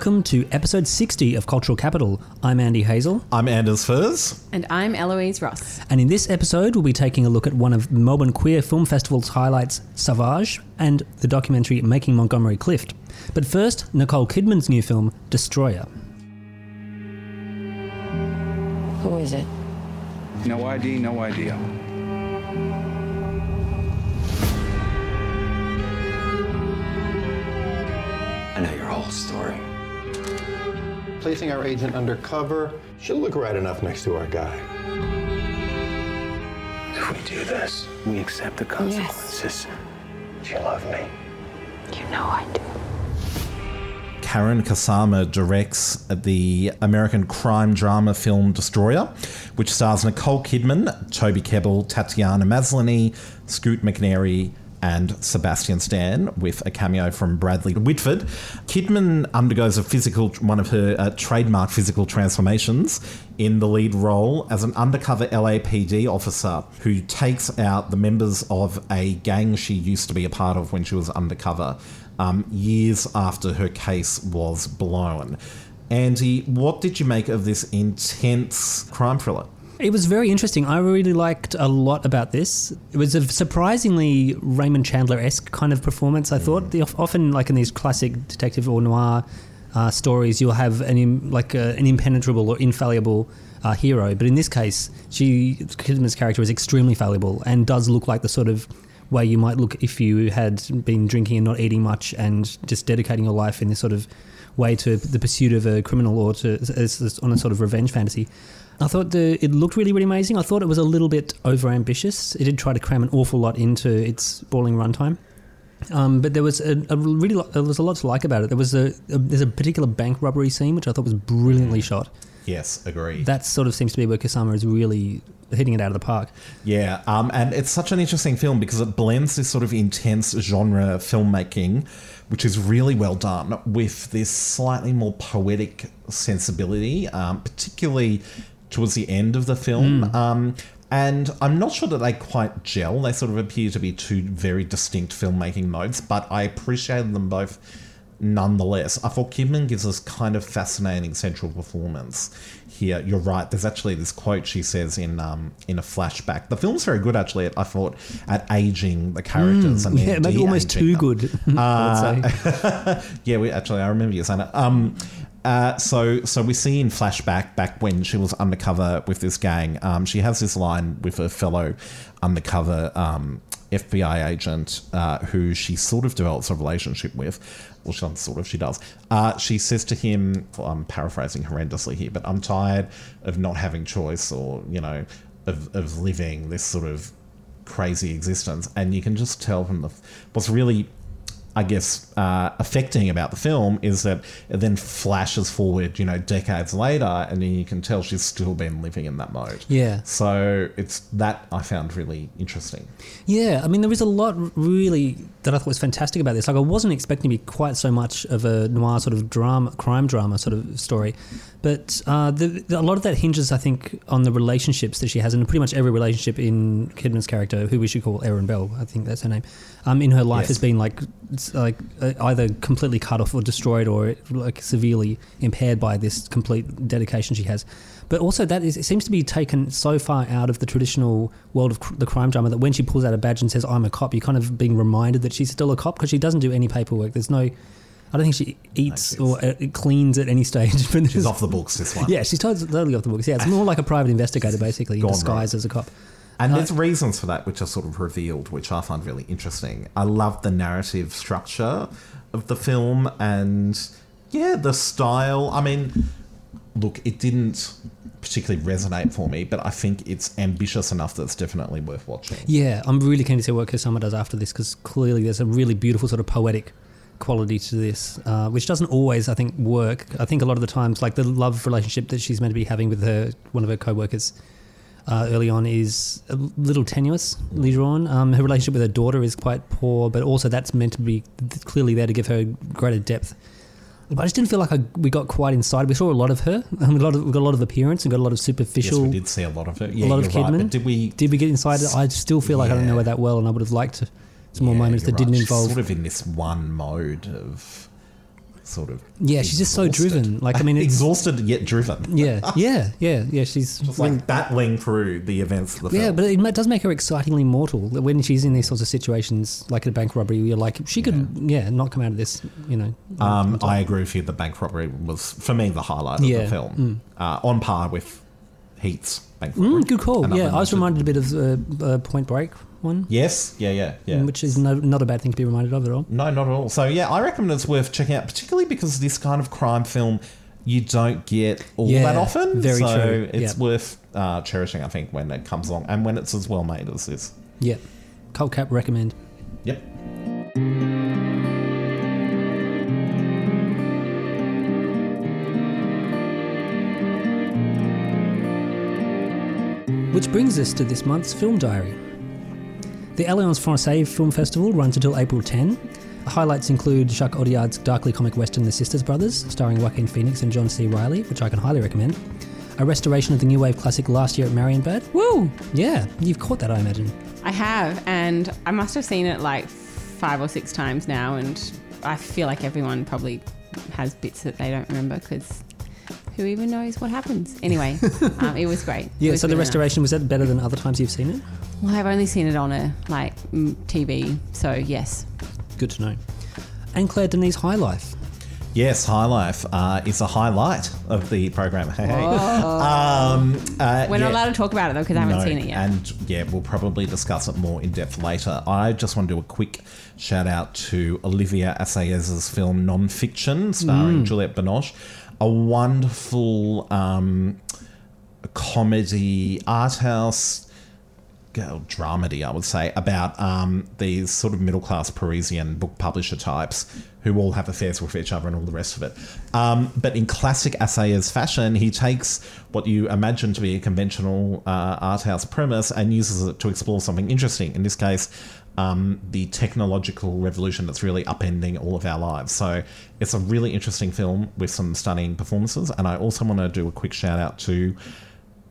Hello and welcome to episode 60 of Cultural Capital. I'm Andy Hazel, I'm Anders Furs. And I'm Eloise Ross. and in this episode, we'll be taking a look at one of Melbourne Queer Film Festival's highlights, Savage, and the documentary Making Montgomery Clift. But first, Nicole Kidman's new film, Destroyer. Who is it? No ID, no idea. I know your whole story. Placing our agent undercover, she'll look right enough next to our guy. If we do this, we accept the consequences. Do you love me? You know I do. Karyn Kusama directs the American crime drama film Destroyer, which stars Nicole Kidman, Toby Kebbell, Tatiana Maslany, Scoot McNairy, and Sebastian Stan, with a cameo from Bradley Whitford. Kidman undergoes a physical, one of her uh, trademark physical transformations in the lead role as an undercover LAPD officer who takes out the members of a gang she used to be a part of when she was undercover um, years after her case was blown. Andy, what did you make of this intense crime thriller? It was very interesting. I really liked a lot about this. It was a surprisingly Raymond Chandler esque kind of performance. I thought the, often, like in these classic detective or noir uh, stories, you'll have an im, like a, an impenetrable or infallible uh, hero. But in this case, she Kidman's character is extremely fallible and does look like the sort of way you might look if you had been drinking and not eating much and just dedicating your life in this sort of way to the pursuit of a criminal or to on a sort of revenge fantasy. I thought the, it looked really, really amazing. I thought it was a little bit overambitious. It did try to cram an awful lot into its sprawling runtime. Um, but there was a, a really lo- there was a lot to like about it. There was a, a there's a particular bank robbery scene which I thought was brilliantly shot. Yes, agree. That sort of seems to be where Kusama is really hitting it out of the park. Yeah, um, and it's such an interesting film because it blends this sort of intense genre filmmaking, which is really well done, with this slightly more poetic sensibility, um, particularly towards the end of the film. Um, and I'm not sure that they quite gel. They sort of appear to be two very distinct filmmaking modes, but I appreciated them both nonetheless. I thought Kidman gives us kind of fascinating central performance here. You're right. There's actually this quote she says in um, in a flashback. The film's very good actually. At, I thought at aging the characters and Yeah, maybe almost too them. good. Say. Yeah, we actually I remember you saying that. Um, uh, so so we see in flashback back when she was undercover with this gang. Um, she has this line with a fellow undercover um, FBI agent uh, who she sort of develops a relationship with. Well, she doesn't sort of, she does. Uh, she says to him, well, I'm paraphrasing horrendously here, but I'm tired of not having choice or, you know, of, of living this sort of crazy existence. And you can just tell from the, what's really I guess, uh, affecting about the film is that it then flashes forward, you know, decades later, and then you can tell she's still been living in that mode. Yeah. So it's that I found really interesting. Yeah, I mean, there is a lot really that I thought was fantastic about this. Like, I wasn't expecting to be quite so much of a noir sort of drama, crime drama sort of story, but uh, the, a lot of that hinges, I think, on the relationships that she has, and pretty much every relationship in Kidman's character, who we should call Erin Bell, I think that's her name, um, in her life Yes. has been like, like uh, either completely cut off or destroyed, or like severely impaired by this complete dedication she has. But also that is, it seems to be taken so far out of the traditional world of cr- the crime drama that when she pulls out a badge and says "I'm a cop," you're kind of being reminded that she's still a cop because she doesn't do any paperwork. There's no, I don't think she eats No, or uh, cleans at any stage. But She's off the books, this one. Yeah, she's totally, off the books. Yeah, it's more like a private investigator basically in Gone disguise rogue. as a cop. And there's reasons for that, which are sort of revealed, which I find really interesting. I love the narrative structure of the film and, yeah, the style. I mean, look, it didn't particularly resonate for me, but I think it's ambitious enough that it's definitely worth watching. Yeah, I'm really keen to see what Kusama does after this because clearly there's a really beautiful sort of poetic quality to this, uh, which doesn't always, I think, work. I think a lot of the times, like the love relationship that she's meant to be having with her one of her co-workers uh, early on is a little tenuous later on. Um, her relationship with her daughter is quite poor, but also that's meant to be clearly there to give her greater depth. But I just didn't feel like I, we got quite inside. We saw a lot of her. Um, a lot of, we got a lot of appearance and got a lot of superficial. Yes, we did see a lot of it. Yeah, a lot of right. Kidman. But did we? Did we get inside? I still feel like I don't know Yeah. her that well, and I would have liked some more Yeah, moments that you're didn't right. She's involve. sort of in this one mode of sort of. Yeah, she's just so exhausted. driven. Like, I mean, it's- exhausted yet driven. Yeah, yeah, yeah, yeah. She's It's like battling through the events of the film. Yeah, but it does make her excitingly mortal when she's in these sorts of situations, like a bank robbery. You're like, she could, yeah, not come out of this, you know. Um, I agree with you. The bank robbery was, for me, the highlight of Yeah, the film, uh, on par with Heat's bank robbery. Mm, good call. Another Yeah, I was reminded a bit of uh, uh, Point Break one, Yes, yeah, yeah, yeah. which is no, not a bad thing to be reminded of at all. no, not at all. So yeah, I recommend it's worth checking out, particularly because this kind of crime film you don't get all Yeah, that often. very so true. It's Yeah. worth uh, cherishing, I think, when it comes along and when it's as well made as this. Yeah, Cold cap recommend. Yep. Which brings us to this month's film diary. The Alliance Francaise Film Festival runs until April 10. Highlights include Jacques Audiard's darkly comic western The Sisters Brothers, starring Joaquin Phoenix and John C. Reilly, which I can highly recommend. A restoration of the new wave classic Last Year at Marienbad. Woo! Yeah, you've caught that, I imagine. I have, and I must have seen it like five or six times now, and I feel like everyone probably has bits that they don't remember because who even knows what happens? Anyway, um, it was great. Yeah, was so the really nice. restoration was that better than other times you've seen it? Well, I've only seen it on a like mm, TV, so yes. Good to know. And Claire Denis High Life. Yes, High Life uh, is a highlight of the program. Hey, hey. Um, uh, We're yeah. not allowed to talk about it though because I haven't No, seen it yet. And yeah, we'll probably discuss it more in depth later. I just want to do a quick shout out to Olivier Assayas's film Nonfiction, starring Juliette Binoche. A wonderful um, comedy art house dramedy, I would say, about um, these sort of middle class Parisian book publisher types who all have affairs with each other and all the rest of it. Um, but in classic Assayas fashion, he takes what you imagine to be a conventional uh, art house premise and uses it to explore something interesting. In this case, um, the technological revolution that's really upending all of our lives. So it's a really interesting film with some stunning performances. And I also want to do a quick shout out to.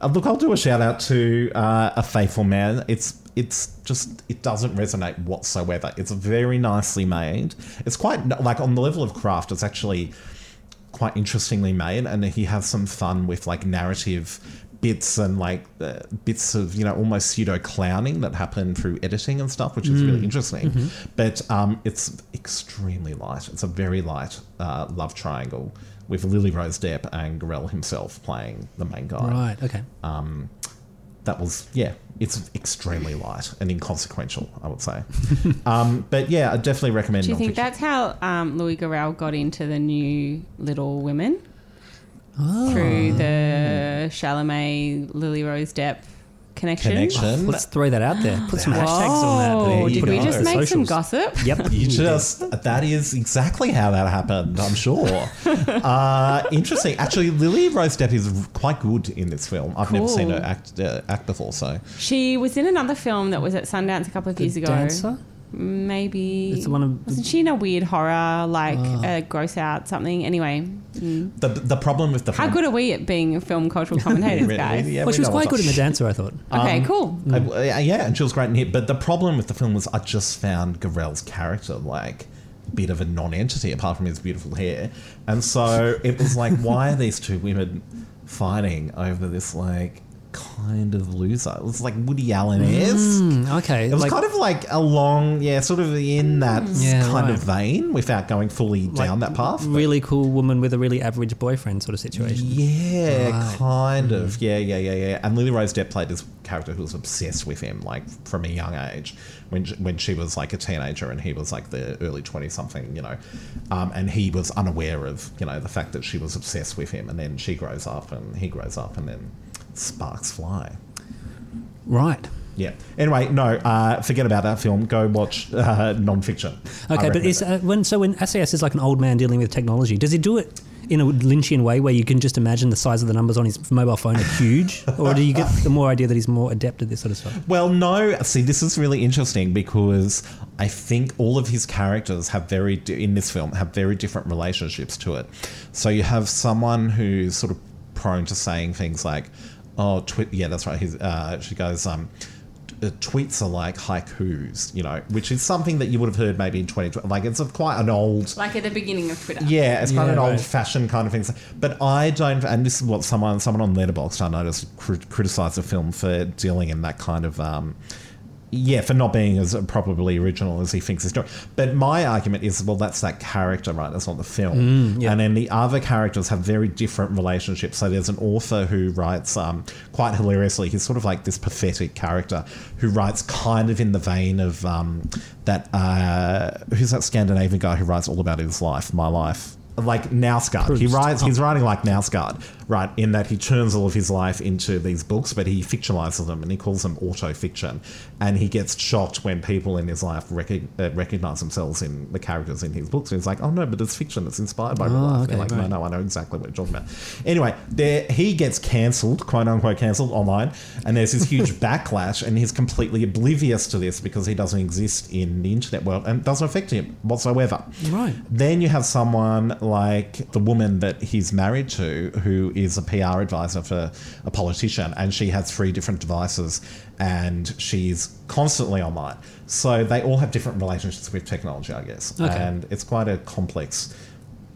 Uh, look, I'll do a shout out to uh, a faithful man. It's it's just it doesn't resonate whatsoever. It's very nicely made. It's quite like on the level of craft. It's actually quite interestingly made, and he has some fun with like narrative bits and like uh, bits of you know almost pseudo clowning that happen through editing and stuff, which is really interesting. But um, it's extremely light. It's a very light uh, love triangle with Lily Rose Depp and Garrel himself playing the main guy Right, okay. that was yeah it's extremely light and inconsequential i would say um, but yeah i definitely recommend Do you think that's how um, Louis Garrel got into the new Little Women? Oh. Through the Chalamet Lily Rose Depp connection. connection Let's throw that out there. Put some hashtags on that. Oh, you did go. we just Our make some gossip? Yep. you just that is exactly how that happened i'm sure uh, interesting actually lily rose depp is quite good in this film i've never seen her act uh, act before so She was in another film that was at Sundance a couple of years ago. Dancer? Maybe. It's one of- Wasn't she in a weird horror, like a gross out something? Anyway, mm. the, the problem with the how film good are we at being a film cultural commentators, Really, guys? yeah, Well, we she was quite good in. The Dancer, I thought. Okay, cool. Uh, yeah, and she was great in here. But the problem with the film was I just found Garrel's character like a bit of a non-entity apart from his beautiful hair, and so it was like, why are these two women fighting over this like kind of loser? It was like Woody Allen esque. Mm, okay. It was like, kind of like along, yeah, sort of in that Yeah, kind of vein without going fully like down that path. Really cool woman with a really average boyfriend sort of situation. Yeah, Right. kind of. Yeah, yeah, yeah, yeah. And Lily Rose Depp played this character who was obsessed with him, like from a young age, when when she was like a teenager and he was like the early twenty something, you know, um, and he was unaware of you know the fact that she was obsessed with him, and then she grows up and he grows up, and then sparks fly. Right. Yeah. Anyway, no, uh, forget about that film. Go watch uh, nonfiction. Okay, but is uh, when so when Assayas is like an old man dealing with technology, does he do it in a Lynchian way where you can just imagine the size of the numbers on his mobile phone are huge, or do you get the more idea that he's more adept at this sort of stuff? Well, no. See, this is really interesting because I think all of his characters have very in this film have very different relationships to it. So you have someone who's sort of prone to saying things like, "Oh, twi- yeah, that's right." He's, uh, she goes, um, uh, tweets are like haikus, you know, which is something that you would have heard maybe in 2020. Like it's a, quite an old. Like at the beginning of Twitter. Yeah, it's kind Yeah, of an right. old-fashioned kind of thing. But I don't, and this is what someone someone on Letterboxd I noticed cri- criticised the film for dealing in that kind of. Um, yeah, for not being as probably original as he thinks it's doing. But my argument is, well, that's that character, right? That's not the film. yeah. And then the other characters have very different relationships. So there's an author who writes um, quite hilariously. He's sort of like this pathetic character who writes kind of in the vein of um, that. Uh, who's that Scandinavian guy who writes all about his life, my life? Like Knausgaard. He writes. He's writing like Knausgaard, right? In that he turns all of his life into these books, but he fictionalizes them and he calls them auto fiction. And he gets shocked when people in his life rec- uh, recognize themselves in the characters in his books. And he's like, "Oh no, but it's fiction. It's inspired by real Oh, life." okay, They're like, right. "No, no, I know exactly what you're talking about." Anyway, there he gets cancelled, quote unquote, cancelled online, and there's this huge backlash, and he's completely oblivious to this because he doesn't exist in the internet world and it doesn't affect him whatsoever. Right. Then you have someone like the woman that he's married to, who is a PR advisor for a politician, and she has three different devices, and she's constantly online. So they all have different relationships with technology, I guess, Okay. and it's quite a complex.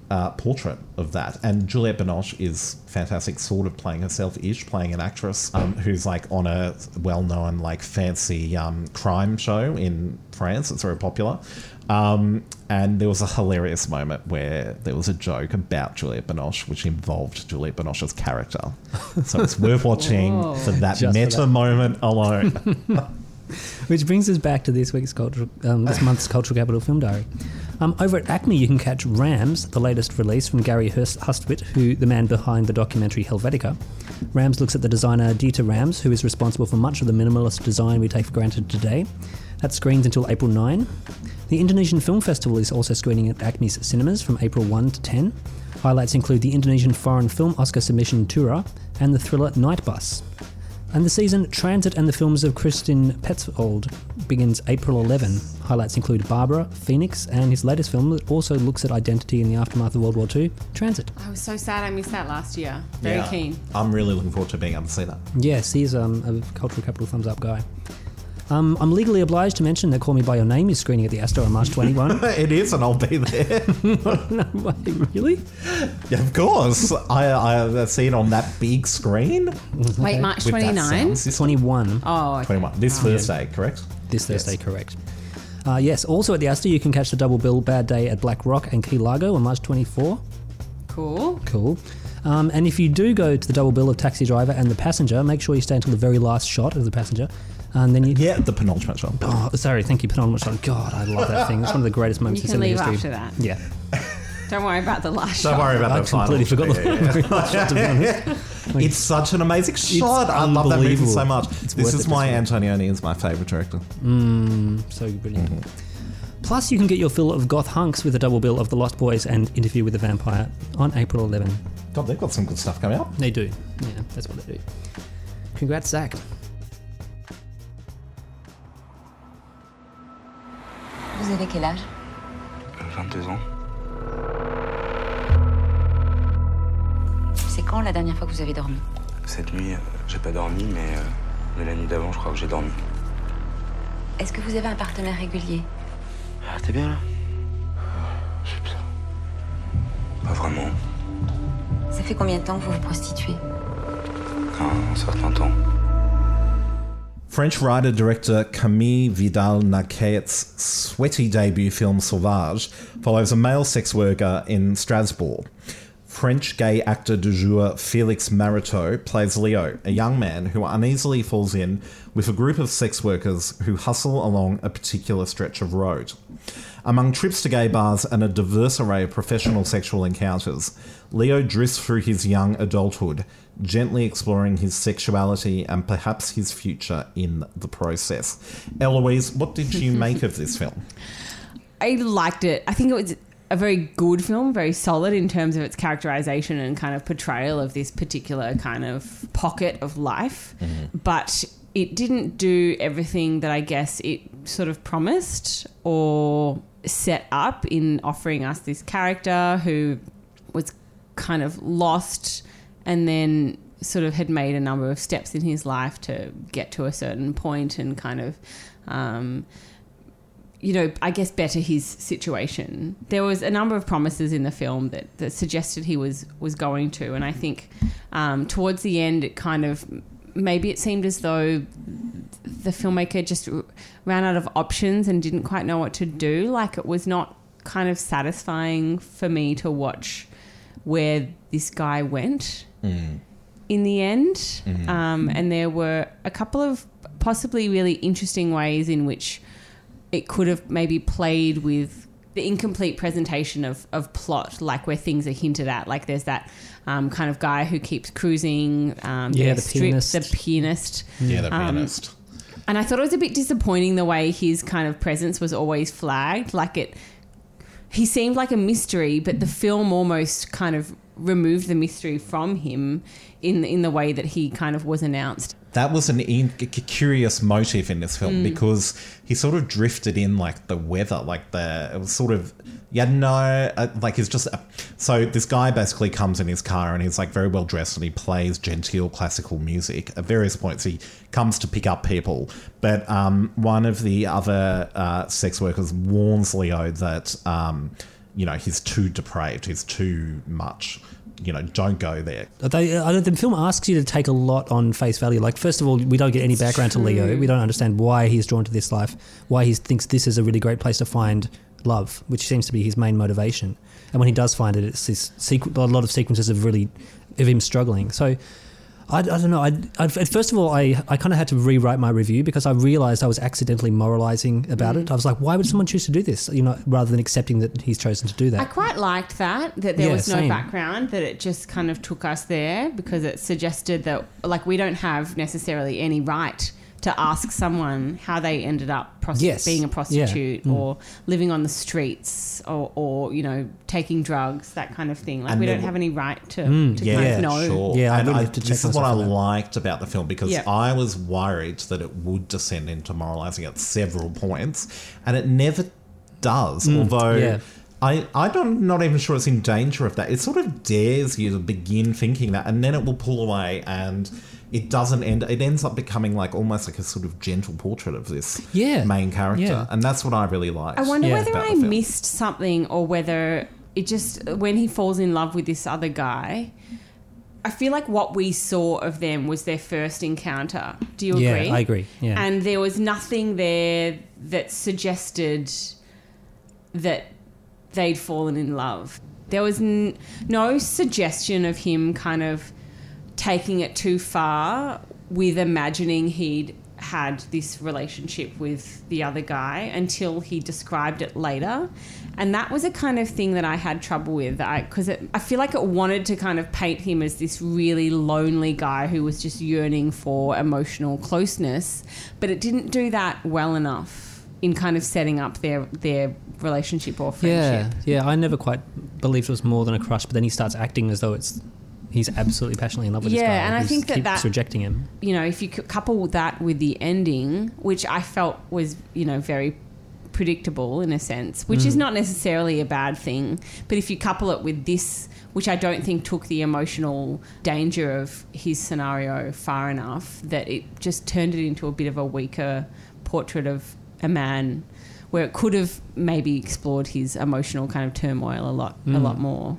Uh, portrait of that, and Juliette Binoche is fantastic, sort of playing herself-ish, playing an actress um, who's like on a well-known, like fancy um, crime show in France. It's very popular, um, and there was a hilarious moment where there was a joke about Juliette Binoche, which involved Juliette Binoche's character. So it's worth watching Whoa. for that Just for meta that. moment alone. Which brings us back to this week's cultural, um, this month's Cultural Capital Film Diary. Um, over at ACMI, you can catch Rams, the latest release from Gary Hurst Hustwit, who the man behind the documentary Helvetica. Rams looks at the designer Dieter Rams, who is responsible for much of the minimalist design we take for granted today. That screens until April 9. The Indonesian Film Festival is also screening at ACMI's cinemas from April 1 to 10. Highlights include the Indonesian Foreign Film Oscar submission Turah and the thriller Night Bus. And the season Transit and the films of Christian Petzold begins April 11. Highlights include Barbara, Phoenix, and his latest film that also looks at identity in the aftermath of World War II, Transit. I was so sad I missed that last year. Very Yeah. keen. I'm really looking forward to being able to see that. Yes, he's um, a Cultural Capital Thumbs Up guy. Um, I'm legally obliged to mention that Call Me By Your Name is screening at the Astor on March 21. It is, and I'll be there. no way, really? Yeah, of course. I, I see it on that big screen. Wait, March 29? 21 Oh, okay. 21. This Thursday, correct? this Yes. Thursday, correct. Uh, yes, also at the Astor, you can catch the double bill Bad Day at Black Rock and Key Largo on March 24. Cool. Cool. Um, and if you do go to the double bill of Taxi Driver and the Passenger, make sure you stay until the very last shot of the Passenger. And then you. Yeah, the penultimate shot. Oh, sorry, thank you, penultimate shot. God, I love that thing. It's one of the greatest moments You in can cinema leave history. after that. Yeah. Don't worry about the last Don't shot. worry about I the final. completely forgot Yeah, yeah, the very last shot, to be honest. yeah. It's such an amazing shot. I love that movie so much. It's this is why Antonioni is my favourite director. Mm, so brilliant. Mm-hmm. Plus, you can get your fill of goth hunks with a double bill of The Lost Boys and Interview with the Vampire on April 11. God, they've got some good stuff coming up. They do. Yeah, that's what they do. Congrats, Zach. Vous avez quel âge 22 ans. C'est quand la dernière fois que vous avez dormi Cette nuit, euh, j'ai pas dormi, mais, euh, mais la nuit d'avant, je crois que j'ai dormi. Est-ce que vous avez un partenaire régulier Ah, t'es bien là J'ai bien. Pas vraiment. Ça fait combien de temps que vous vous prostituez Un certain temps. French writer director Camille Vidal Naquet's sweaty debut film Sauvage follows a male sex worker in Strasbourg. French gay actor du jour Félix Maritaud plays Leo, a young man who uneasily falls in with a group of sex workers who hustle along a particular stretch of road. Among trips to gay bars and a diverse array of professional sexual encounters, Leo drifts through his young adulthood, gently exploring his sexuality and perhaps his future in the process. Eloise, what did you make of this film? I liked it. I think it was a very good film, very solid in terms of its characterization and kind of portrayal of this particular kind of pocket of life. But it didn't do everything that I guess it sort of promised or set up in offering us this character who was kind of lost and then sort of had made a number of steps in his life to get to a certain point and kind of. Um, you know, I guess better his situation. There was a number of promises in the film that, that suggested he was was going to, and I think um, towards the end, it kind of maybe it seemed as though the filmmaker just ran out of options and didn't quite know what to do. Like it was not kind of satisfying for me to watch where this guy went in the end. Um, and there were a couple of possibly really interesting ways in which it could have maybe played with the incomplete presentation of, of plot, like where things are hinted at. Like there's that um, kind of guy who keeps cruising. Um, Yeah, their the strip- pianist. The pianist. Yeah, the Um, pianist. And I thought it was a bit disappointing the way his kind of presence was always flagged. Like it, he seemed like a mystery, but the film almost kind of removed the mystery from him in in the way that he kind of was announced. That was an in- c- curious motive in this Mm. film because he sort of drifted in like the weather, like the it was sort of yeah no uh, like it's just so this guy basically comes in his car and he's like very well dressed and he plays genteel classical music. At various points he comes to pick up people. But um, one of the other uh, sex workers warns Leo that um, you know he's too depraved he's too much you know don't go there They, uh, I don't, the film asks you to take a lot on face value. Like, first of all, we don't get any background to Leo. We don't understand why he's drawn to this life, why he thinks this is a really great place to find love, which seems to be his main motivation. And when he does find it, it's this sequ- a lot of sequences of really of him struggling. So. I, I don't know. I, I, first of all, I, I kind of had to rewrite my review because I realized I was accidentally moralizing about it. Mm. I was like, why would someone choose to do this? You know, rather than accepting that he's chosen to do that. I quite liked that that there Yeah, was no same. background that it just kind of took us there because it suggested that like we don't have necessarily any right to ask someone how they ended up prosti- Yes. being a Yeah. prostitute Mm. or living on the streets or, or you know taking drugs that kind of thing like And we don't have any right to, Mm, to yeah, kind of know sure. Yeah, I and really I, have to check this is what I myself liked about the film because Yeah. I was worried that it would descend into moralizing at several points, and it never does. although. Mm, yeah. I, I'm not even sure it's in danger of that. It sort of dares you to begin thinking that, and then it will pull away, and it doesn't end. It ends up becoming like almost like a sort of gentle portrait of this Yeah. main character, Yeah. and that's what I really like. I wonder Yeah. whether I missed something or whether it just when he falls in love with this other guy. I feel like what we saw of them was their first encounter. Do you agree? Yeah, agree? I agree, yeah. And there was nothing there that suggested that they'd fallen in love. There was n- no suggestion of him kind of taking it too far with imagining he'd had this relationship with the other guy until he described it later. And that was a kind of thing that I had trouble with because I feel like it wanted to kind of paint him as this really lonely guy who was just yearning for emotional closeness, but it didn't do that well enough in kind of setting up their their relationship or Yeah, friendship. yeah. yeah. I never quite believed it was more than a crush, but then he starts acting as though it's he's absolutely passionately in love with this Yeah, and I think that that- rejecting him. you know, if you cou- couple that with the ending, which I felt was, you know, very predictable in a sense, which Mm. is not necessarily a bad thing, but if you couple it with this, which I don't think took the emotional danger of his scenario far enough, that it just turned it into a bit of a weaker portrait of a man where it could have maybe explored his emotional kind of turmoil a lot a Mm. lot more.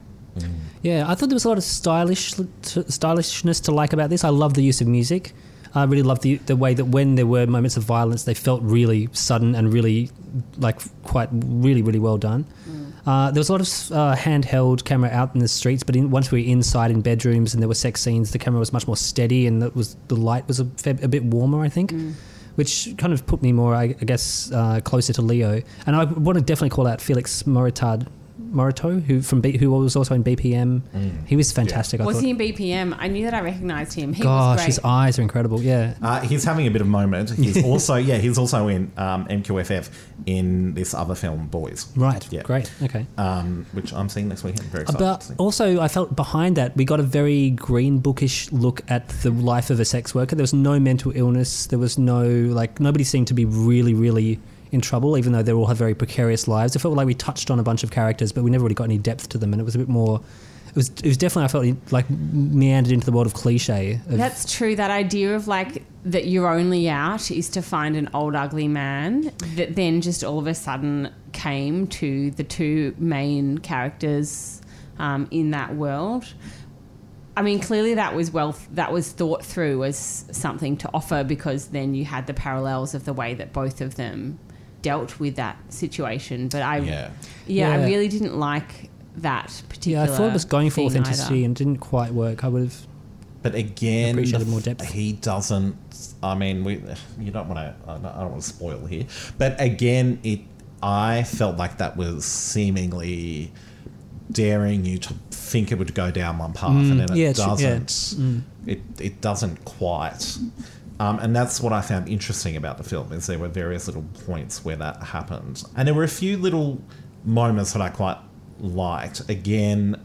Yeah, I thought there was a lot of stylish stylishness to like about this. I love the use of music. I really love the the way that when there were moments of violence, they felt really sudden and really like quite really really well done. Uh, there was a lot of uh, handheld camera out in the streets, but in, once we were inside in bedrooms and there were sex scenes, the camera was much more steady and was the light was a, a bit warmer, I think, which kind of put me more, I, I guess, uh, closer to Leo. And I want to definitely call out Felix Moritard. Maritaud, who from B, who was also in BPM, he was fantastic. I Was thought. he in BPM? I knew that I recognized him. He was Gosh, great. his eyes are incredible. Yeah, Uh, he's having a bit of moment. He's also yeah, he's also in um, MQFF in this other film, Boys. right. Yeah. Great. Okay. Um, which I'm seeing next weekend. Very excited. But also, I felt behind that we got a very green bookish look at the life of a sex worker. There was no mental illness. There was no like nobody seemed to be really, really in trouble, even though they all have very precarious lives. It felt like we touched on a bunch of characters, but we never really got any depth to them, and it was a bit more. it was it was definitely I felt like meandered into the world of cliche. Of, That's true. That idea of like that your only out is to find an old ugly man that then just all of a sudden came to the two main characters um, in that world. I mean, clearly that was well that was thought through as something to offer because then you had the parallels of the way that both of them dealt with that situation. But I, Yeah. yeah, I really didn't like that particular. yeah. I thought it was going for authenticity either. and didn't quite work. I would have. But again, Appreciated more depth. he doesn't. I mean, we you don't want to. I don't, want to spoil here. But again, it. I felt like that was seemingly daring you to think it would go down one path, and then it Mm, yeah, it's- yeah. doesn't. It it doesn't quite. Um, and that's what I found interesting about the film is there were various little points where that happened, and there were a few little moments that I quite liked. Again,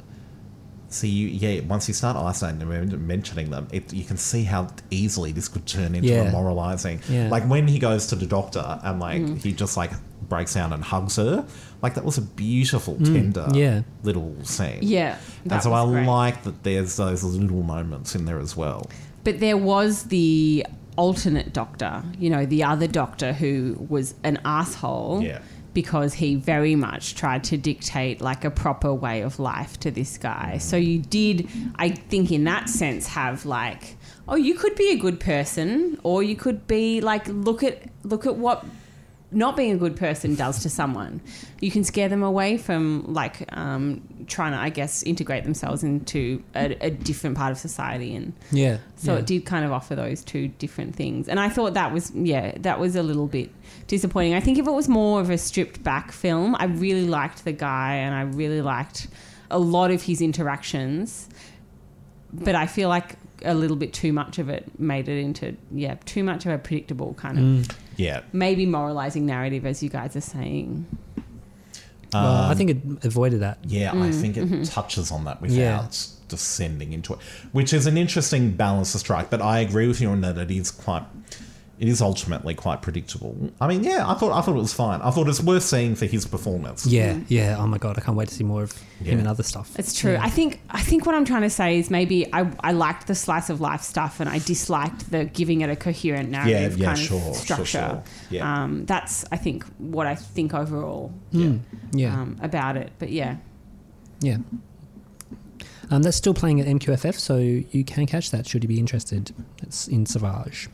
See, you, yeah, once you start isolating them and mentioning them, it, you can see how easily this could turn into Yeah. a moralizing. Yeah. Like when he goes to the doctor and like he just like breaks down and hugs her, like that was a beautiful, tender yeah. little scene. Yeah, and that so I great. like that there's those little moments in there as well. But there was the alternate doctor, you know, the other doctor who was an asshole. Yeah. Because he very much tried to dictate like a proper way of life to this guy. So mm. you did, I think, in that sense, have like, oh, you could be a good person, or you could be like, look at look at what not being a good person does to someone. You can scare them away from like um, trying to, I guess, integrate themselves into a, a different part of society and Yeah. so yeah. it did kind of offer those two different things. And I thought that was, yeah, that was a little bit disappointing. I think if it was more of a stripped back film, I really liked the guy and I really liked a lot of his interactions. But I feel like a little bit too much of it made it into, yeah, too much of a predictable kind of Mm. Yeah. maybe moralizing narrative, as you guys are saying. Well, Um, I think it avoided that. Yeah, Mm, I think it mm-hmm. touches on that without Yeah. descending into it, which is an interesting balance to strike. But I agree with you on that it is quite, it is ultimately quite predictable. I mean, yeah, I thought I thought it was fine. I thought it's worth seeing for his performance. Yeah, yeah. Oh my god, I can't wait to see more of Yeah. him and other stuff. It's true. I think I think what I'm trying to say is maybe I, I liked the slice of life stuff and I disliked the giving it a coherent narrative yeah, kind sure, of sure, structure. sure. Yeah. Um, that's I think what I think overall Mm, yeah, um, about it. But yeah, yeah. Um, that's still playing at MQFF, so you can catch that should you be interested. It's in Savage.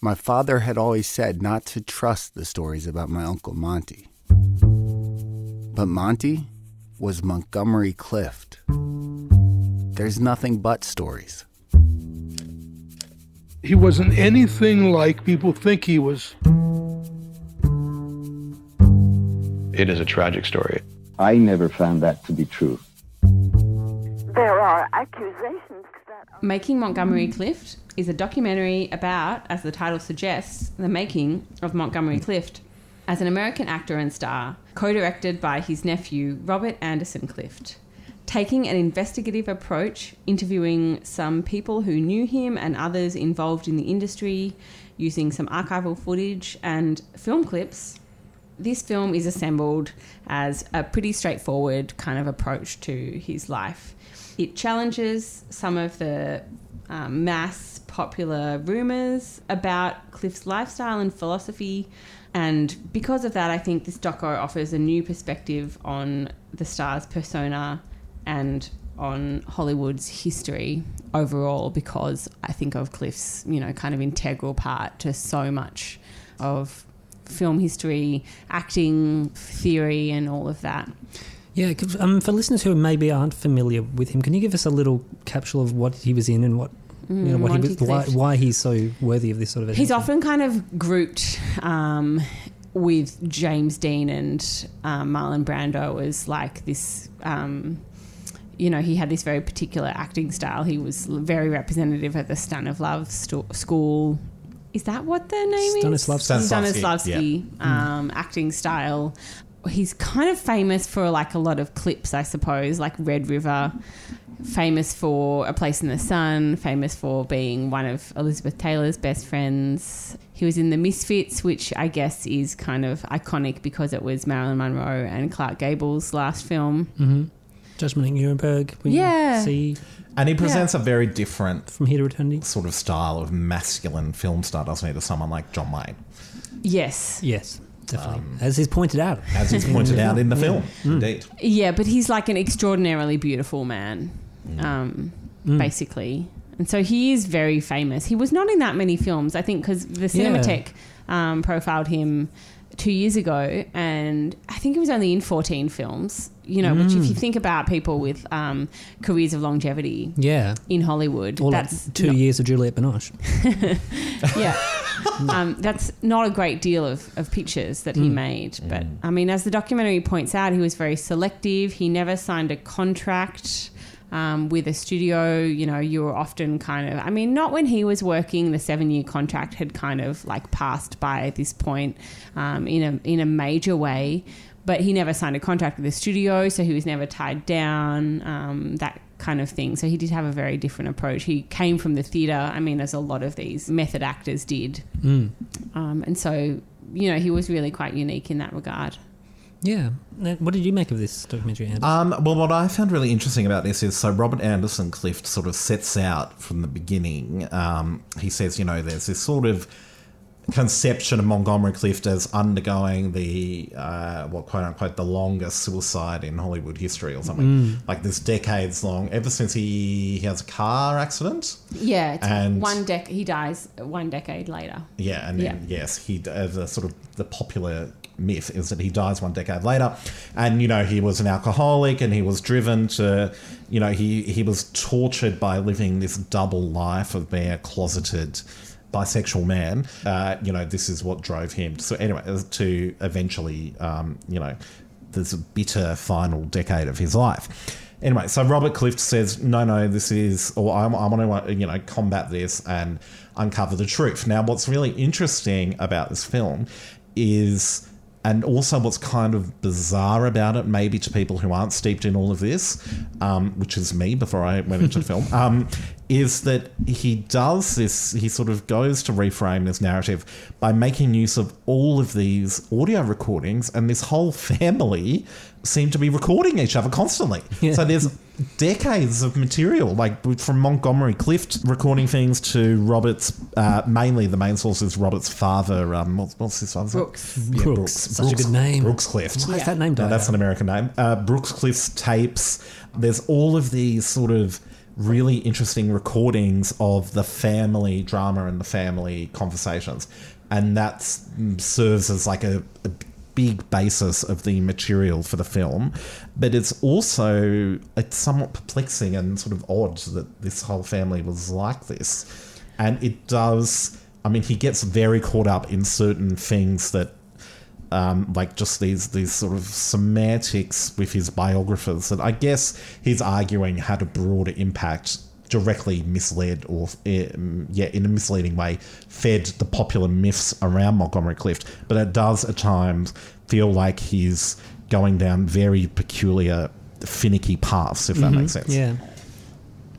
My father had always said not to trust the stories about my Uncle Monty. But Monty was Montgomery Clift. There's nothing but stories. He wasn't anything like people think he was. It is a tragic story. I never found that to be true. There are accusations that. Making Montgomery Clift is a documentary about, as the title suggests, the making of Montgomery Clift as an American actor and star, co-directed by his nephew Robert Anderson Clift. Taking an investigative approach, interviewing some people who knew him and others involved in the industry, using some archival footage and film clips, this film is assembled as a pretty straightforward kind of approach to his life. It challenges some of the um, mass popular rumors about Clift's lifestyle and philosophy. And because of that, I think this doco offers a new perspective on the star's persona and on Hollywood's history overall because I think of Clift's, you know, kind of integral part to so much of film history, acting, theory, and all of that. Yeah, 'cause, um, for listeners who maybe aren't familiar with him, can you give us a little capsule of what he was in and what you know what he was, why, why he's so worthy of this sort of? He's often kind of grouped um, with James Dean and um, Marlon Brando as like this. Um, you know, he had this very particular acting style. He was very representative at the Stun of Love sto- school. Is that what the name Stanislavski. is? Stanislavski, Stanislavski um, acting style. He's kind of famous for like a lot of clips, I suppose, like Red River. Famous for A Place in the Sun, famous for being one of Elizabeth Taylor's best friends. He was in The Misfits, which I guess is kind of iconic because it was Marilyn Monroe and Clark Gable's last film. Mm-hmm. Judgment at Nuremberg. We Yeah. See And he presents a very different from here to eternity. sort of style of masculine film star, doesn't he, to someone like John Wayne, Yes. Yes, definitely. As is pointed out. as he's pointed out in the film. Indeed. Yeah, but he's like an extraordinarily beautiful man, um, basically. And so he is very famous. He was not in that many films, I think, because the Yeah. Um, profiled him two years ago, and I think it was only in 14 films. You know, which if you think about people with um, careers of longevity Yeah. in Hollywood, Or that's like two not- years of Juliette Binoche. yeah. um, that's not a great deal of, of pictures that he made. But I mean, as the documentary points out, he was very selective. He never signed a contract um, with a studio. You know, you were often kind of, I mean, not when he was working, the seven year contract had kind of like passed by at this point um, in, a, in a major way. But he never signed a contract with the studio, so he was never tied down. Um, that kind of thing. So he did have a very different approach. He came from the theatre. I mean, as a lot of these method actors did. Mm. Um, and so, you know, he was really quite unique in that regard. Yeah. What did you make of this documentary, Andy? Um, well, what I found really interesting about this is so Robert Anderson Clift sort of sets out from the beginning. Um, he says, you know, there's this sort of conception of Montgomery Clift as undergoing the uh, what quote unquote the longest suicide in Hollywood history or something like this decades long ever since he, he has a car accident Yeah, it's And- one dec. He dies one decade later. Yeah, and then yes, he uh, the sort of the popular myth is that he dies one decade later, and you know he was an alcoholic and he was driven to, you know, he he was tortured by living this double life of being a closeted bisexual man. Uh, you know, this is what drove him. So anyway, to eventually, um, you know, this bitter final decade of his life. Anyway, so Robert Clift says, no, no, this is, or I, I want to, you know, combat this and uncover the truth. Now, what's really interesting about this film is, and also what's kind of bizarre about it, maybe to people who aren't steeped in all of this, um, which is me before I went into the film, um, is that he does this, he sort of goes to reframe this narrative by making use of all of these audio recordings, and this whole family seem to be recording each other constantly. Yeah. So there's decades of material, like from Montgomery Clift recording things to Robert's, uh, mainly the main source is Robert's father. Um, what's, what's his father's name? Brooks. Yeah, Brooks. Such a good name. Brooks Clift. Why is that name No, that's an American name. Uh, Brooks Clift's tapes. There's all of these sort of really interesting recordings of the family drama and the family conversations, and that serves as like a, a big basis of the material for the film. But it's also it's somewhat perplexing and sort of odd that this whole family was like this, and it does. I mean, he gets very caught up in certain things that um, like just these these sort of semantics with his biographers that I guess he's arguing had a broader impact directly misled or um, yeah in a misleading way fed the popular myths around Montgomery Clift but it does at times feel like he's going down very peculiar finicky paths if that makes sense Yeah.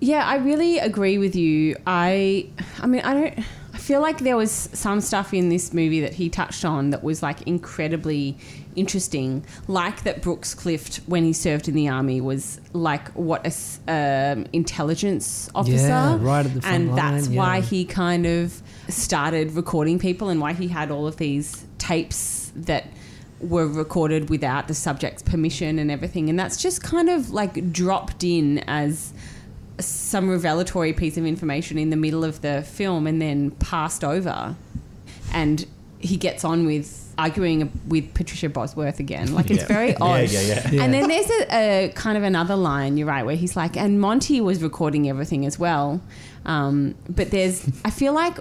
Yeah, I really agree with you. I, I mean, I don't. I feel like there was some stuff in this movie that he touched on that was like incredibly interesting, like that Brooks Clift, when he served in the army, was like what a um, intelligence officer, Yeah, right at the front and that's line, why he kind of started recording people, and why he had all of these tapes that were recorded without the subject's permission and everything, and that's just kind of like dropped in as some revelatory piece of information in the middle of the film and then passed over. And he gets on with arguing with Patricia Bosworth again. Like it's Yeah. very odd. yeah, yeah. Yeah. And then there's a, a kind of another line, you're right, where he's like, and Monty was recording everything as well. Um, but there's, I feel like,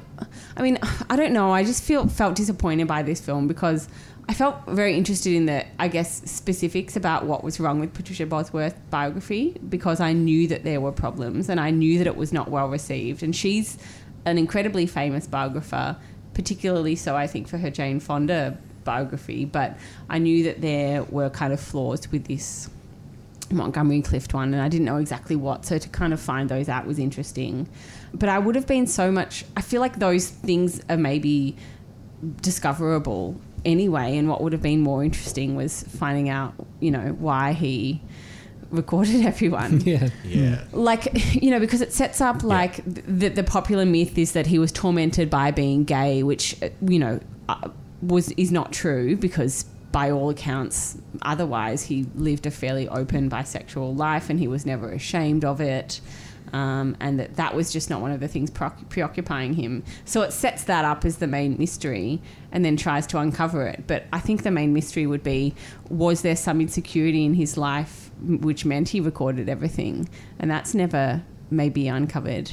I mean, I don't know. I just feel felt disappointed by this film because I felt very interested in the, I guess, specifics about what was wrong with Patricia Bosworth's biography because I knew that there were problems and I knew that it was not well received. And she's an incredibly famous biographer, particularly so, I think, for her Jane Fonda biography. But I knew that there were kind of flaws with this Montgomery Clift one, and I didn't know exactly what. So to kind of find those out was interesting. But I would have been so much. I feel like those things are maybe discoverable anyway. And what would have been more interesting was finding out, you know, why he recorded everyone. Yeah. Yeah. like you know because it sets up like the, the popular myth is that he was tormented by being gay which uh, you know uh, was is not true because by all accounts otherwise he lived a fairly open bisexual life and he was never ashamed of it. Um, and that that was just not one of the things preoccupying him. So it sets that up as the main mystery and then tries to uncover it. But i think the main mystery would be was there some insecurity in his life which meant he recorded everything? And that's never maybe uncovered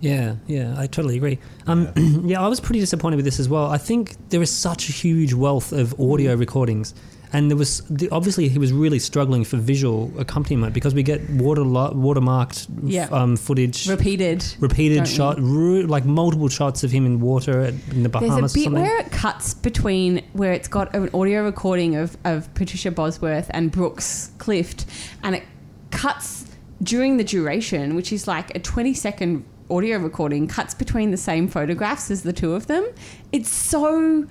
Yeah, yeah, I totally agree. Um, yeah. I was pretty disappointed with this as well. I think there is such a huge wealth of audio Mm. recordings, and there was the, obviously he was really struggling for visual accompaniment because we get water watermarked Yeah. um, footage, repeated repeated shot, ru- like multiple shots of him in water at, in the Bahamas. There's a bit something. where it cuts between where it's got an audio recording of, of Patricia Bosworth and Brooks Clift, and it cuts during the duration, which is like a 20 second audio recording, cuts between the same photographs as the two of them. It's so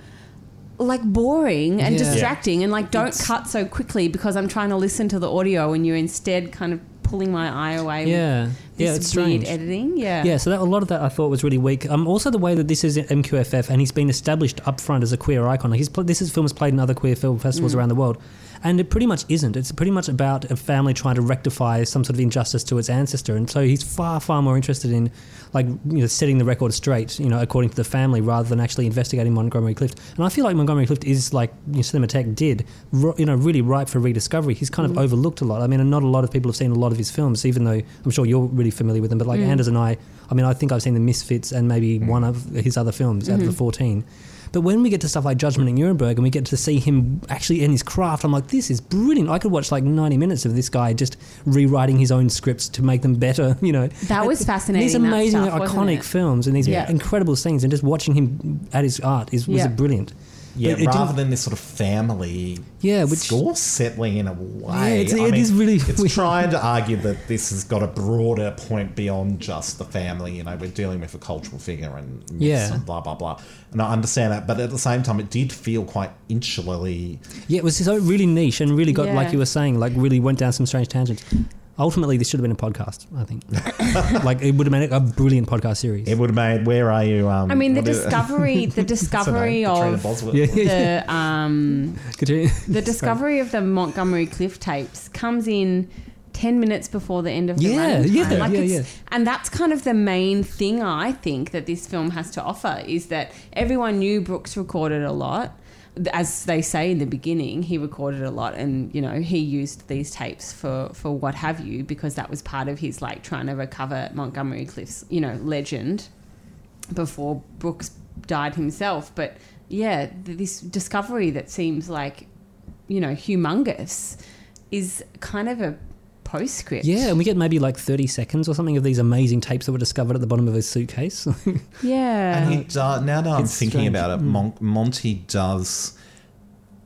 like boring and Yeah. distracting, and like don't It's- cut so quickly because I'm trying to listen to the audio, and you're instead kind of pulling my eye away. Yeah, with yeah, it's weird strange. editing. Yeah, Yeah, so that, a lot of that I thought was really weak. Um, also the way that this is MQFF and he's been established up front as a queer icon. Like he's pl- this is film is played in other queer film festivals Mm. around the world, and it pretty much isn't. It's pretty much about a family trying to rectify some sort of injustice to its ancestor, and so he's far far more interested in like you know setting the record straight, you know, according to the family, rather than actually investigating Montgomery Clift. And I feel like Montgomery Clift is like you know, Cinematheque did, ro- you know, really ripe for rediscovery. He's kind Mm. of overlooked a lot. I mean, and not a lot of people have seen a lot of his films, even though I'm sure you're really familiar with them. But like Mm. Anders and I, I mean, I think I've seen The Misfits and maybe one of his other films out of the Mhm. 14. But when we get to stuff like Judgment in Nuremberg and we get to see him actually in his craft, I'm like, this is brilliant. I could watch like 90 minutes of this guy just rewriting his own scripts to make them better, you know. That was fascinating, These that amazing, stuff, iconic films and these Yeah. incredible scenes, and just watching him at his art is, was Yeah. brilliant. Yeah, But it rather than this sort of family Yeah, which- score settling in a way. Yeah, it's- it mean, is really It's weird. trying to argue that this has got a broader point beyond just the family. You know, we're dealing with a cultural figure and Yeah. and blah blah blah. And I understand that, but at the same time, it did feel quite insularly. Yeah, it was so really niche and really got, Yeah. like you were saying, like really went down some strange tangents. Ultimately, this should have been a podcast, I think. like, it would have made a brilliant podcast series. It would have made. Where are you? Um, I mean, the discovery, the discovery of Yeah, yeah, the um, Katrina- the discovery of the Montgomery Clift tapes comes in. 10 minutes before the end of the Yeah, running yeah. Like yeah, it's- And that's kind of the main thing I think that this film has to offer is that everyone knew Brooks recorded a lot. As they say in the beginning, he recorded a lot and, you know, he used these tapes for, for what have you because that was part of his, like, trying to recover Montgomery Clift's, you know, legend before Brooks died himself. But yeah, this discovery that seems like, you know, humongous is kind of a postscript. Yeah, and we get maybe like 30 seconds or something of these amazing tapes that were discovered at the bottom of his suitcase. Yeah. And he do, now that I'm It's thinking strange. about it, Mm. Mon- Monty does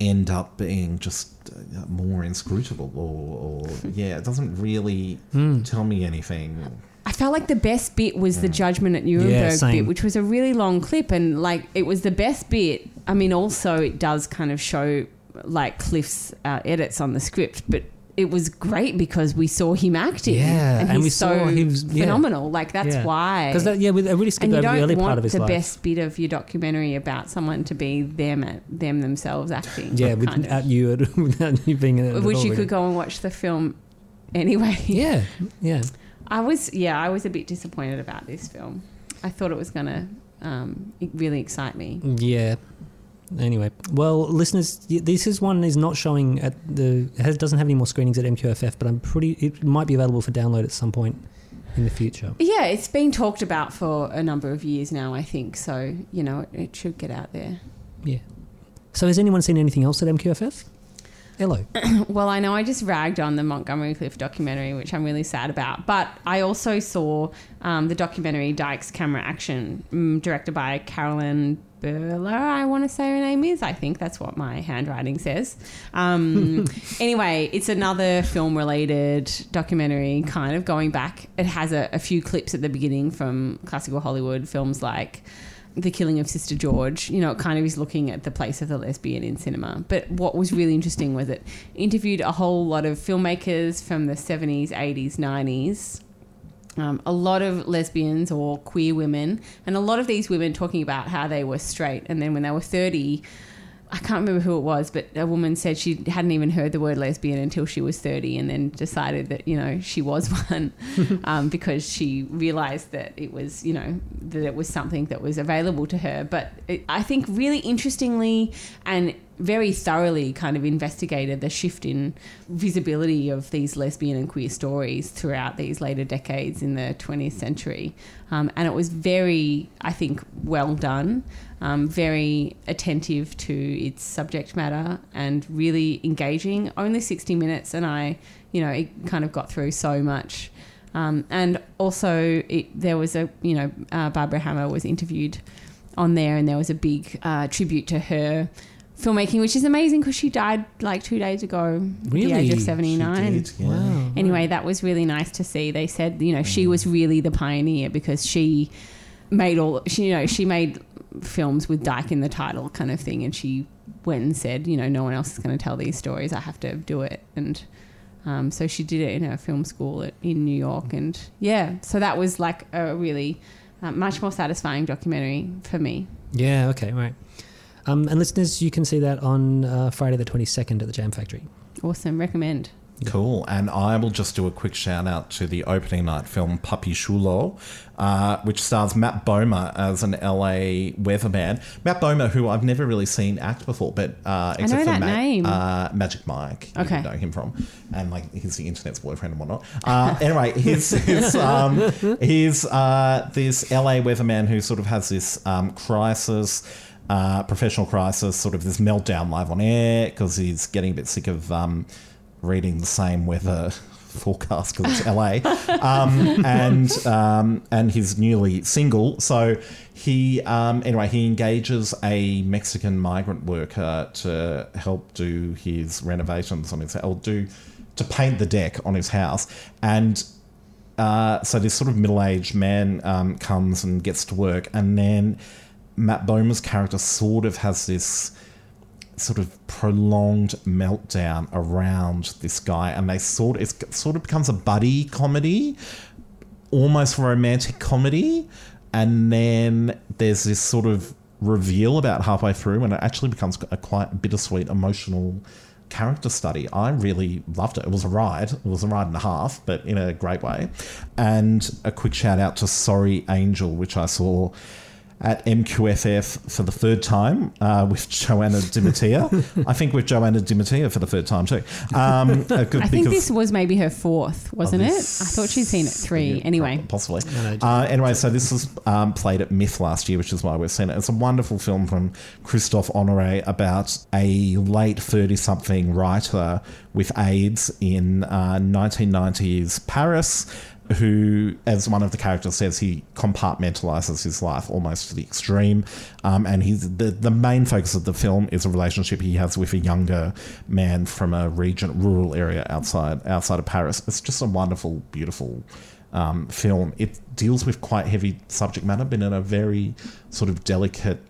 end up being just uh, more inscrutable, or, or yeah, it doesn't really Hmm. tell me anything. I felt like the best bit was the judgment at Nuremberg same. bit, which was a really long clip, and like it was the best bit. I mean, also it does kind of show like Clift's uh, edits on the script, but it was great because we saw him acting. Yeah, and, and we so saw he was- yeah. phenomenal. Like that's Yeah. why. 'Cause that- yeah, we- I really skipped over the early part of his the life. best bit of your documentary about someone to be them at them themselves acting. yeah, without you, without you being in it. at Which you really. could go and watch the film anyway. Yeah, yeah. I was, yeah, I was a bit disappointed about this film. I thought it was going to um, really excite me. Yeah. Anyway, well, listeners, this is one is not showing at the has, doesn't have any more screenings at MQFF, but I'm pretty it might be available for download at some point in the future. Yeah, it's been talked about for a number of years now, I think. So, you know, it, it should get out there. Yeah. So has anyone seen anything else at MQFF? Hello. well, I know I just ragged on the Montgomery Clift documentary, which I'm really sad about. But I also saw um, the documentary Dykes Camera Action, um, directed by Carolyn Berler, I want to say her name is. I think that's what my handwriting says. Um, anyway, it's another film related documentary, kind of going back. It has a, a few clips at the beginning from classical Hollywood films like the killing of Sister George, you know, it kind of is looking at the place of the lesbian in cinema. But what was really interesting was it interviewed a whole lot of filmmakers from the 70s, 80s, 90s. Um, a lot of lesbians or queer women, and a lot of these women talking about how they were straight, and then when they were 30, I can't remember who it was, but a woman said she hadn't even heard the word lesbian until she was 30 and then decided that, you know, she was one um, because she realized that it was, you know, that it was something that was available to her. But it, I think really interestingly and very thoroughly kind of investigated the shift in visibility of these lesbian and queer stories throughout these later decades in the 20th century. Um, and it was very, I think, well done, um, very attentive to its subject matter and really engaging. Only 60 minutes, and I, you know, it kind of got through so much. Um, and also, it, there was a, you know, uh, Barbara Hammer was interviewed on there, and there was a big uh, tribute to her filmmaking, which is amazing because she died like two days ago at the age Really? of She 79. did, yeah. Wow. Anyway, that was really nice to see. They said, you know, she was really the pioneer because she made all, she, you know, she made films with Dyke in the title kind of thing. And she went and said, you know, no one else is going to tell these stories. I have to do it. And um, so she did it in her film school at, in New York. And yeah, so that was like a really uh, much more satisfying documentary for me. Yeah, okay, right. Um, and listeners, you can see that on uh, Friday the 22nd at the Jam Factory. Awesome. Recommend. Cool. And I will just do a quick shout out to the opening night film Papi Chulo, uh, which stars Matt Bomer as an LA weatherman. Matt Bomer, who I've never really seen act before, but uh, know except for that Ma- name. Uh, Magic Mike, you Okay. know him from, and like he's the internet's boyfriend and whatnot. Uh, anyway, he's he's, um, he's uh, this LA weatherman who sort of has this um, crisis. Uh, professional crisis, sort of this meltdown live on air because he's getting a bit sick of um, reading the same weather forecast because it's LA, um, and um, and he's newly single. So he um, anyway he engages a Mexican migrant worker to help do his renovations on his or do to paint the deck on his house and. Uh, so this sort of middle-aged man um, comes and gets to work, and then Matt Bomer's character sort of has this sort of prolonged meltdown around this guy, and they sort it sort of becomes a buddy comedy, almost romantic comedy, and then there's this sort of reveal about halfway through, and it actually becomes a quite bittersweet, emotional character study. I really loved it. It was a ride. It was a ride and a half, but in a great way. And a quick shout out to Sorry Angel, which I saw at MQFF for the third time uh, with Joanna Di Mattia. I think with Joanna Di Mattia for the third time too. Um, good- I think this was maybe her fourth, wasn't it? I thought she'd seen it three. Anyway, possibly. no, Uh, anyway, so this was um, played at MIFF last year, which is why we've seen it. It's a wonderful film from Christophe Honore about a late 30 something writer with AIDS in uh, 1990s Paris. Who, as one of the characters says, he compartmentalizes his life almost to the extreme, um, and he's the the main focus of the film is a relationship he has with a younger man from a region, rural area outside outside of Paris. It's just a wonderful, beautiful um, film. It deals with quite heavy subject matter, but in a very sort of delicate,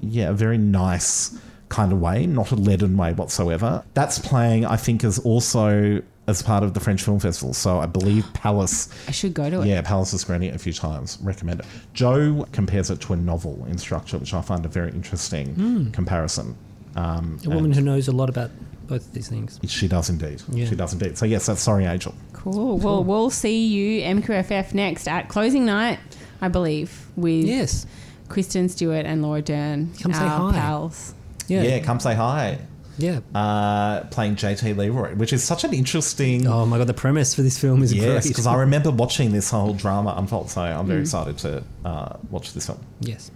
yeah, very nice kind of way, not a leaden way whatsoever. That's playing, I think, is also as part of the French Film Festival. So I believe Palace. I should go to it. Yeah, Palace is screening it a few times. Recommend it. Joe compares it to a novel in structure, which I find a very interesting Hmm. comparison. Um, A woman who knows a lot about both of these things. she does indeed. Yeah. She does indeed. So yes, that's Sorry Angel. Cool. Well, we'll see you MQFF next at closing night, I believe, with Yes. Kristen Stewart and Laura Dern, Come say hi. pals. Yeah. Yeah, come say hi. Yeah. uh, playing JT Leroy, which is such an interesting. Oh my god, the premise for this film is yes, because I remember watching this whole drama unfold, so I'm Mm. very excited to uh, watch this film. Yes.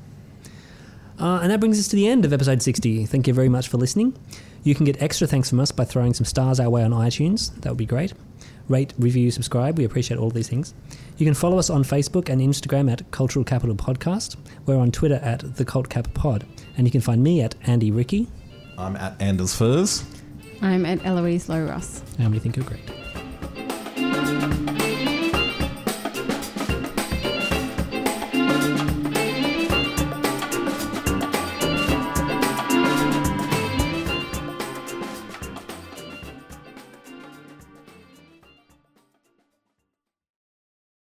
Uh, and that brings us to the end of episode 60. Thank you very much for listening. You can get extra thanks from us by throwing some stars our way on iTunes. That would be great. Rate, review, subscribe. We appreciate all these things. You can follow us on Facebook and Instagram at Cultural Capital Podcast. We're on Twitter at The Cult Cap Pod. And you can find me at Andy Ricky. I'm at Anders Furs. I'm at Eloise Low Ross. And we think you're great.